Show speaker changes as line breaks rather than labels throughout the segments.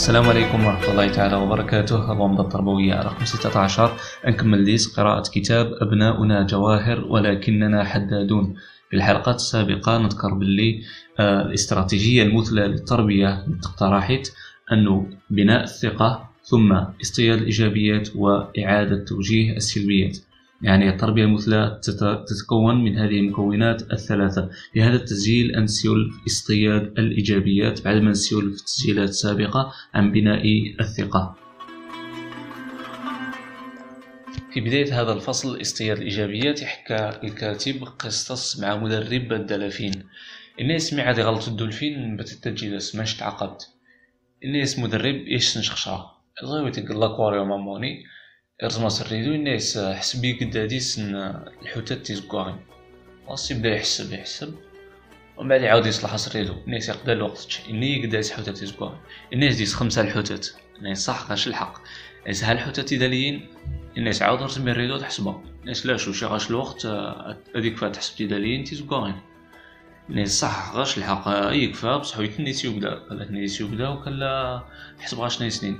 السلام عليكم ورحمة الله تعالى وبركاته. الرومضة التربوية رقم 16 نكمل ليس قراءة كتاب أبناؤنا جواهر ولكننا حدادون. في الحلقات السابقة نذكر باللي آه، الاستراتيجية المثلى للتربية اقترحت أنه بناء الثقة ثم اصطياد الإيجابيات وإعادة توجيه السلبيات. يعني التربية المثلى تتكون من هذه المكونات الثلاثة. في هذا التسجيل أنسيول اصطياد الإيجابيات بعد ما نسيول في التسجيلات السابقة عن بناء الثقة. في بداية هذا الفصل اصطياد الإيجابيات يحكى الكاتب قصص مع مدرب الدلافين. الناس مي عاد غلط الدولفين بتتجي سماش تعقبت الناس مدرب إيش نشخشها غير تقول لاكواريوم اموني إرزما سريدو الناس حسبي قدادي سن الحوتات تيزكواغي خاص يبدا يحسب يحسب. ومن يعاود يصلح سريدو. الناس يقدا الوقت اني قداس حوتات تيزكواغي الناس ديس خمسة الحوتات الناس صح غاش الحق. ها الحوتات يداليين الناس عاود رسم الريدو تحسبها الناس لا شو شي غاش الوقت هذيك فات حسب تيداليين تيزكواغي الناس صح غاش الحق. يكفى بصح يتني تيوبدا كلا تني تيوبدا وكلا حسب غاش نايسنين.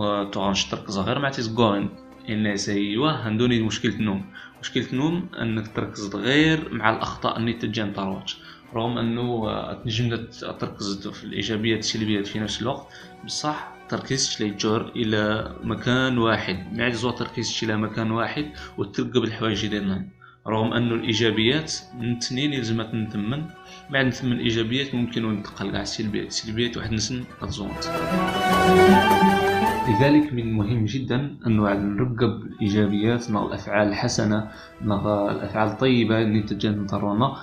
وتغنش تركز غير مع تيزكوين الناس ايوا عندوني مشكلة النوم. مشكلة النوم انك تركز غير مع الأخطاء اللي تجي طروات رغم إنه تنجم تركز في الايجابيات السلبيات في نفس الوقت. بصح تركيزش يتجر إلى مكان واحد. ما يعجز تركيزش إلى مكان واحد وترقب الحوايج ديالنا رغم إنه الإيجابيات من اثنين يلزم نثمن بعد نثمن الإيجابيات ممكن ننتقل كاع السلبيات السلبيات واحد نسن غتزونت لذلك من المهم جدا أنه نرقب الإيجابيات مع الأفعال الحسنة مع الأفعال الطيبة اللي تجد نطرونا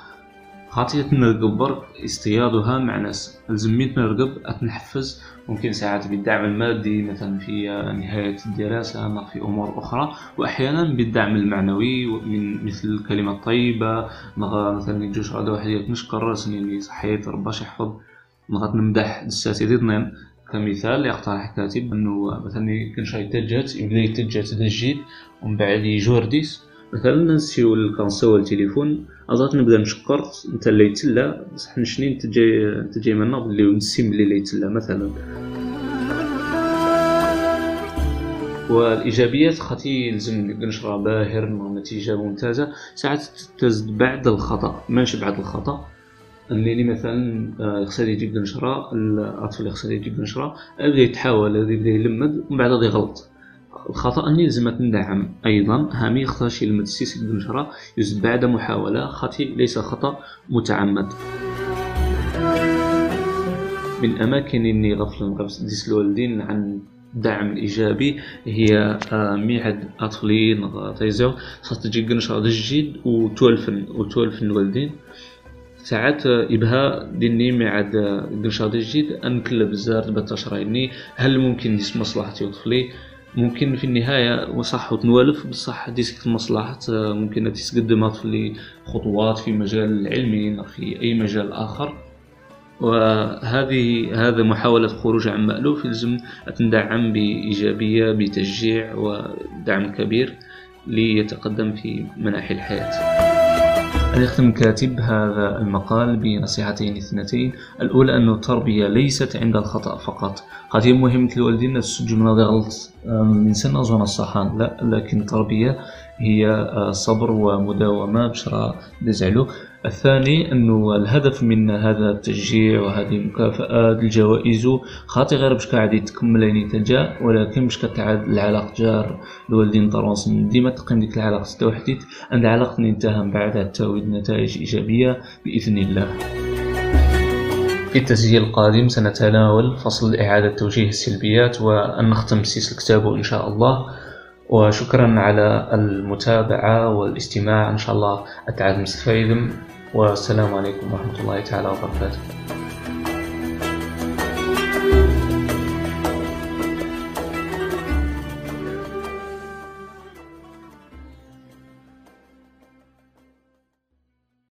خاطية نرقب اصطيادها مع ناس. لزميت نرقب أتنحفز. ممكن ساعات بالدعم المادي مثلا في نهاية الدراسة في أمور أخرى. وأحيانا بالدعم المعنوي من مثل الكلمة الطيبة. مثلا يجوش غدا واحد نشكر سنين صحيت رباش يحفظ. نمدح الساتذة كمثال يقترح الكاتب أنه مثلا كان شي تجات يبدا يتجات تجيد ومن بعد يجورديس. مثلا نسيو كنصور التليفون اضغط نبدأ نشكر أنت اللي يتلا بصح نشني تجي تجي منا بلي نسيم بلي يتلا مثلا. والإيجابيات خاطي يلزم نشرى باهر نتيجة ممتازة. ساعات تزد بعد الخطأ ماشي بعد الخطأ. اللي مثلا آه، يخسر يجيب نشرة الأطفال يخسر يجيب نشرة يبدا يتحاول يبدا يلمد ومن بعد يغلط. الخطأ أني لازم ندعم أيضا هامي يخسرش يلمد السيس نشرة يزد بعد محاولة خطي ليس خطأ متعمد. من أماكن إني غفل ديس الوالدين عن الدعم الإيجابي هي آه، ميعاد أطفالين تيزيو خاص تجي نشرة جديد وتولفن وتولفن الوالدين. ساعات يبها ديني مع عاد قرشاد جديد أنكل بزاف بالتشرايني هل ممكن ديس مصلحتي وطفلي؟ ممكن في النهاية وصح وتنوالف بصح ديسك المصلحة ممكن تقدم طفلي خطوات في مجال علمي في أي مجال آخر. وهذه هذا محاولة خروج عن مألوف يلزم تندعم بإيجابية بتشجيع ودعم كبير ليتقدم في مناحي الحياة. يختم الكاتب هذا المقال بنصيحتين اثنتين؟ الأولى أن التربية ليست عند الخطأ فقط. قد مهمة الوالدين السجن غلط من سنة زون الصحان. لا لكن التربية هي آه، صبر ومداومة باش راه الثاني أنه الهدف من هذا التشجيع وهذه المكافآت الجوائز خاطي غير باش قاعد تكمل يعني تجا ولكن باش كتعاد العلاقة جار الوالدين طرونس. ديما تقيم ديك العلاقة توحديت عند علاقة انتهى من بعد تاويد نتائج إيجابية بإذن الله. في التسجيل القادم سنتناول فصل إعادة توجيه السلبيات وأن نختم سيس الكتاب إن شاء الله. وشكرا على المتابعة والاستماع. إن شاء الله أتعاد مستفيدم والسلام عليكم ورحمة الله تعالى وبركاته.